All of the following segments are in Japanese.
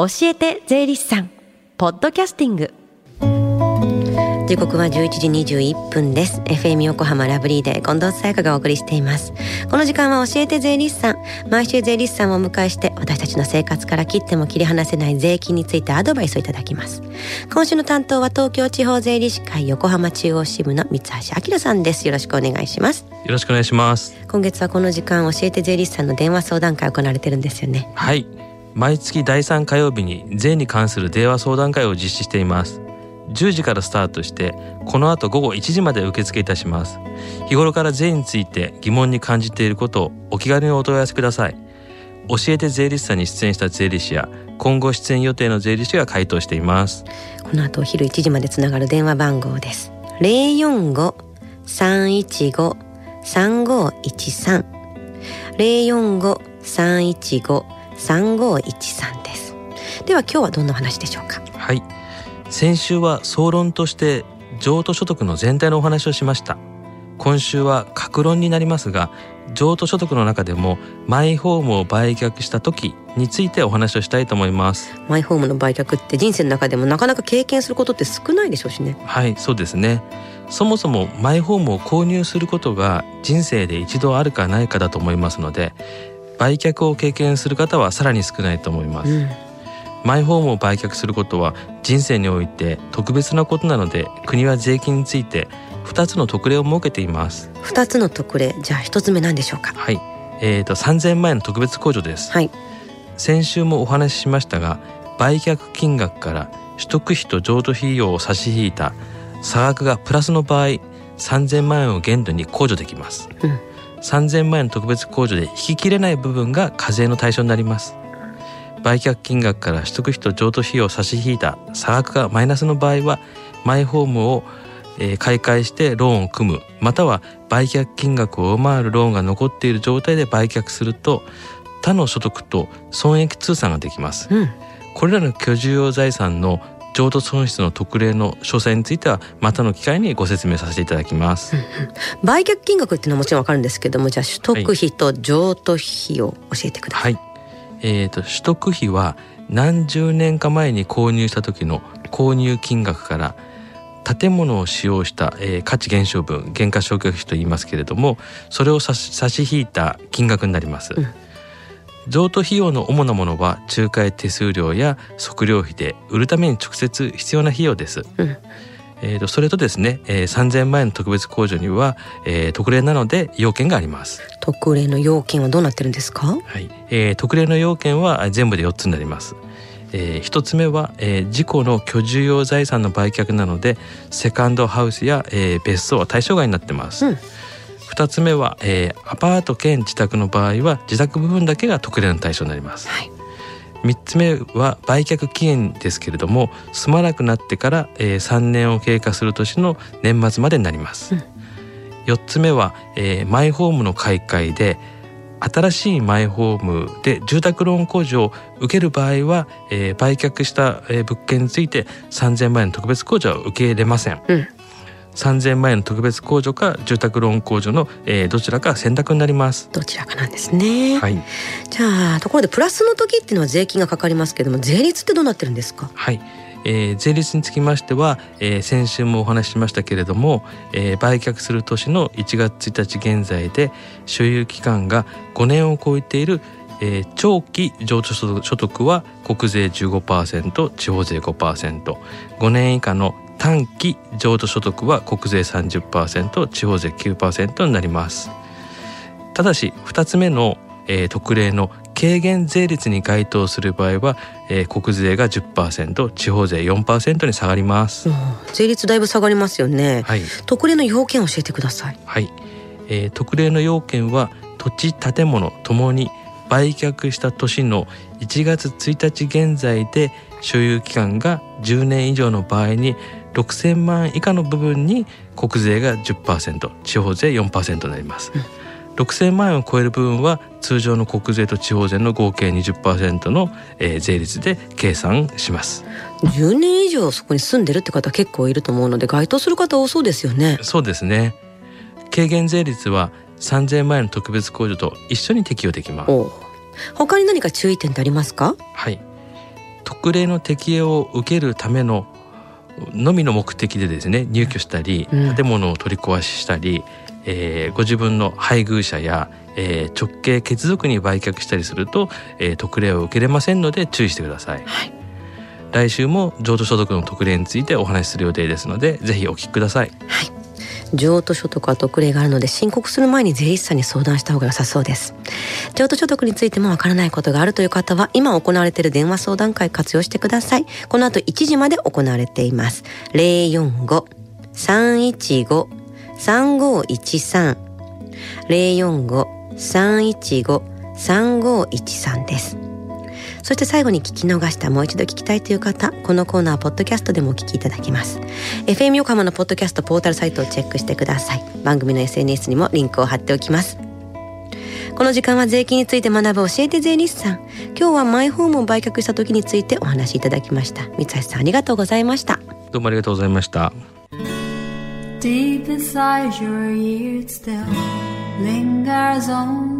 教えて税理士さん。ポッドキャスティング。時刻は11時21分です。FM 横浜ラブリーで近藤沙耶香がお送りしています。この時間は教えて税理士さん。毎週税理士さんをお迎えして私たちの生活から切っても切り離せない税金についてアドバイスをいただきます。今週の担当は東京地方税理士会横浜中央支部の三橋明さんです。よろしくお願いします。よろしくお願いします。今月はこの時間教えて税理士さんの電話相談会行われてるんですよね。はい毎月第3火曜日に税に関する電話相談会を実施しています。10時からスタートしてこの後午後1時まで受付いたします。日頃から税について疑問に感じていることをお気軽にお問い合わせください。教えて税理士さんに出演した税理士や今後出演予定の税理士が回答しています。この後お昼1時までつながる電話番号です。045-315-3513 045-315-3513です。では今日はどんな話でしょうか？はい。先週は総論として譲渡所得の全体のお話をしました。今週は格論になりますが譲渡所得の中でもマイホームを売却した時についてお話をしたいと思います。マイホームの売却って人生の中でもなかなか経験することって少ないでしょうしね。はいそうですね。そもそもマイホームを購入することが人生で一度あるかないかだと思いますので売却を経験する方はさらに少ないと思います、うん。マイホームを売却することは人生において特別なことなので国は税金について2つの特例を設けています。2つの特例。じゃあ1つ目何でしょうか。はい。えーと、3000万円の特別控除です、はい、先週もお話ししましたが売却金額から取得費と譲渡費用を差し引いた差額がプラスの場合3000万円を限度に控除できます、うん、3000万円の特別控除で引ききれない部分が課税の対象になります。売却金額から取得費と譲渡費用を差し引いた差額がマイナスの場合はマイホームを買い替えしてローンを組むまたは売却金額を上回るローンが残っている状態で売却すると他の所得と損益通算ができます、うん、これらの居住用財産の譲渡損失の特例の詳細についてはまたの機会にご説明させていただきます、うんうん、売却金額っていうのはもちろんわかるんですけどもじゃあ取得費と譲渡費を教えてください、はい。えーと、取得費は何十年か前に購入した時の購入金額から建物を使用した、えー、価値減少分減価償却費と言いますけれどもそれを差し引いた金額になります、うん、譲渡費用の主なものは仲介手数料や測量費で売るために直接必要な費用です、うん。えーと、それとですね、えー、3000万円の特別控除には、えー、特例なので要件があります。特例の要件はどうなってるんですか？はい、えー、特例の要件は全部で4つになります。えー、1つ目は、えー、自己の居住用財産の売却なのでセカンドハウスや、えー、別荘は対象外になってます、うん、2つ目は、えー、アパート兼自宅の場合は自宅部分だけが特例の対象になります、はい。3つ目は売却期限ですけれども住まなくなってから、えー、3年を経過する年の年末までになります、うん、4つ目は、えー、マイホームの買い替えで新しいマイホームで住宅ローン控除を受ける場合は、えー、売却した、えー、物件について3,000万円の特別控除は受け入れません、うん3000万円の特別控除か住宅ローン控除の、えー、どちらか選択になります。どちらかなんですね、はい、じゃあところでプラスの時っていうのは税金がかかりますけども税率ってどうなってるんですか？はい。えー、税率につきましては、えー、先週もお話ししましたけれども、えー、売却する年の1月1日現在で所有期間が5年を超えているえー、長期譲渡所得は国税15%地方税 5%5 年以下の短期譲渡所得は国税30%地方税9%になります。ただし2つ目の、えー、特例の軽減税率に該当する場合は、えー、国税が10%地方税4%に下がります、税率だいぶ下がりますよね、はい、特例の要件を教えてください。はい、えー、特例の要件は土地建物ともに売却した年の1月1日現在で所有期間が10年以上の場合に6,000万以下の部分に国税が10%地方税4%になります。うん。6,000万円を超える部分は通常の国税と地方税の合計20%の、えー、税率で計算します。10年以上そこに住んでるって方結構いると思うので該当する方多そうですよね。そうですね。軽減税率は3000万円の特別控除と一緒に適用できます。他に何か注意点ってありますか？はい。特例の適用を受けるためののみの目的でですね入居したり、うん建物を取り壊ししたり、えーご自分の配偶者や、えー直系血族に売却したりすると、えー特例を受けれませんので注意してください。はい来週も譲渡所得の特例についてお話しする予定ですのでぜひお聞きください。はい。譲渡所得は特例があるので申告する前に税理士さんに相談した方が良さそうです。譲渡所得についてもわからないことがあるという方は今行われている電話相談会活用してください。この後1時まで行われています。045-315-3513 045-315-3513です。そして最後に聞き逃したもう一度聞きたいという方、このコーナーはポッドキャストでもお聞きいただけます。FM 横浜のポッドキャストポータルサイトをチェックしてください。番組の SNS にもリンクを貼っておきます。この時間は税金について学ぶ教えて税理士さん。今日はマイホームを売却した時についてお話しいただきました。三橋さんありがとうございました。どうもありがとうございました。Deep inside your ear it still lingers on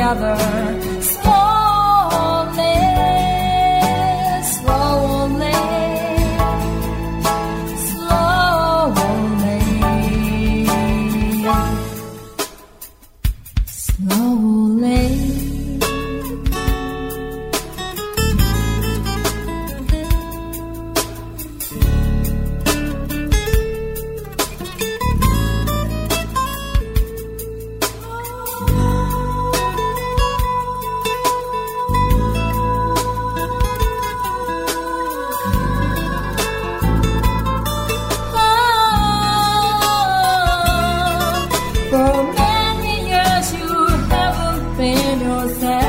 together. open yourself.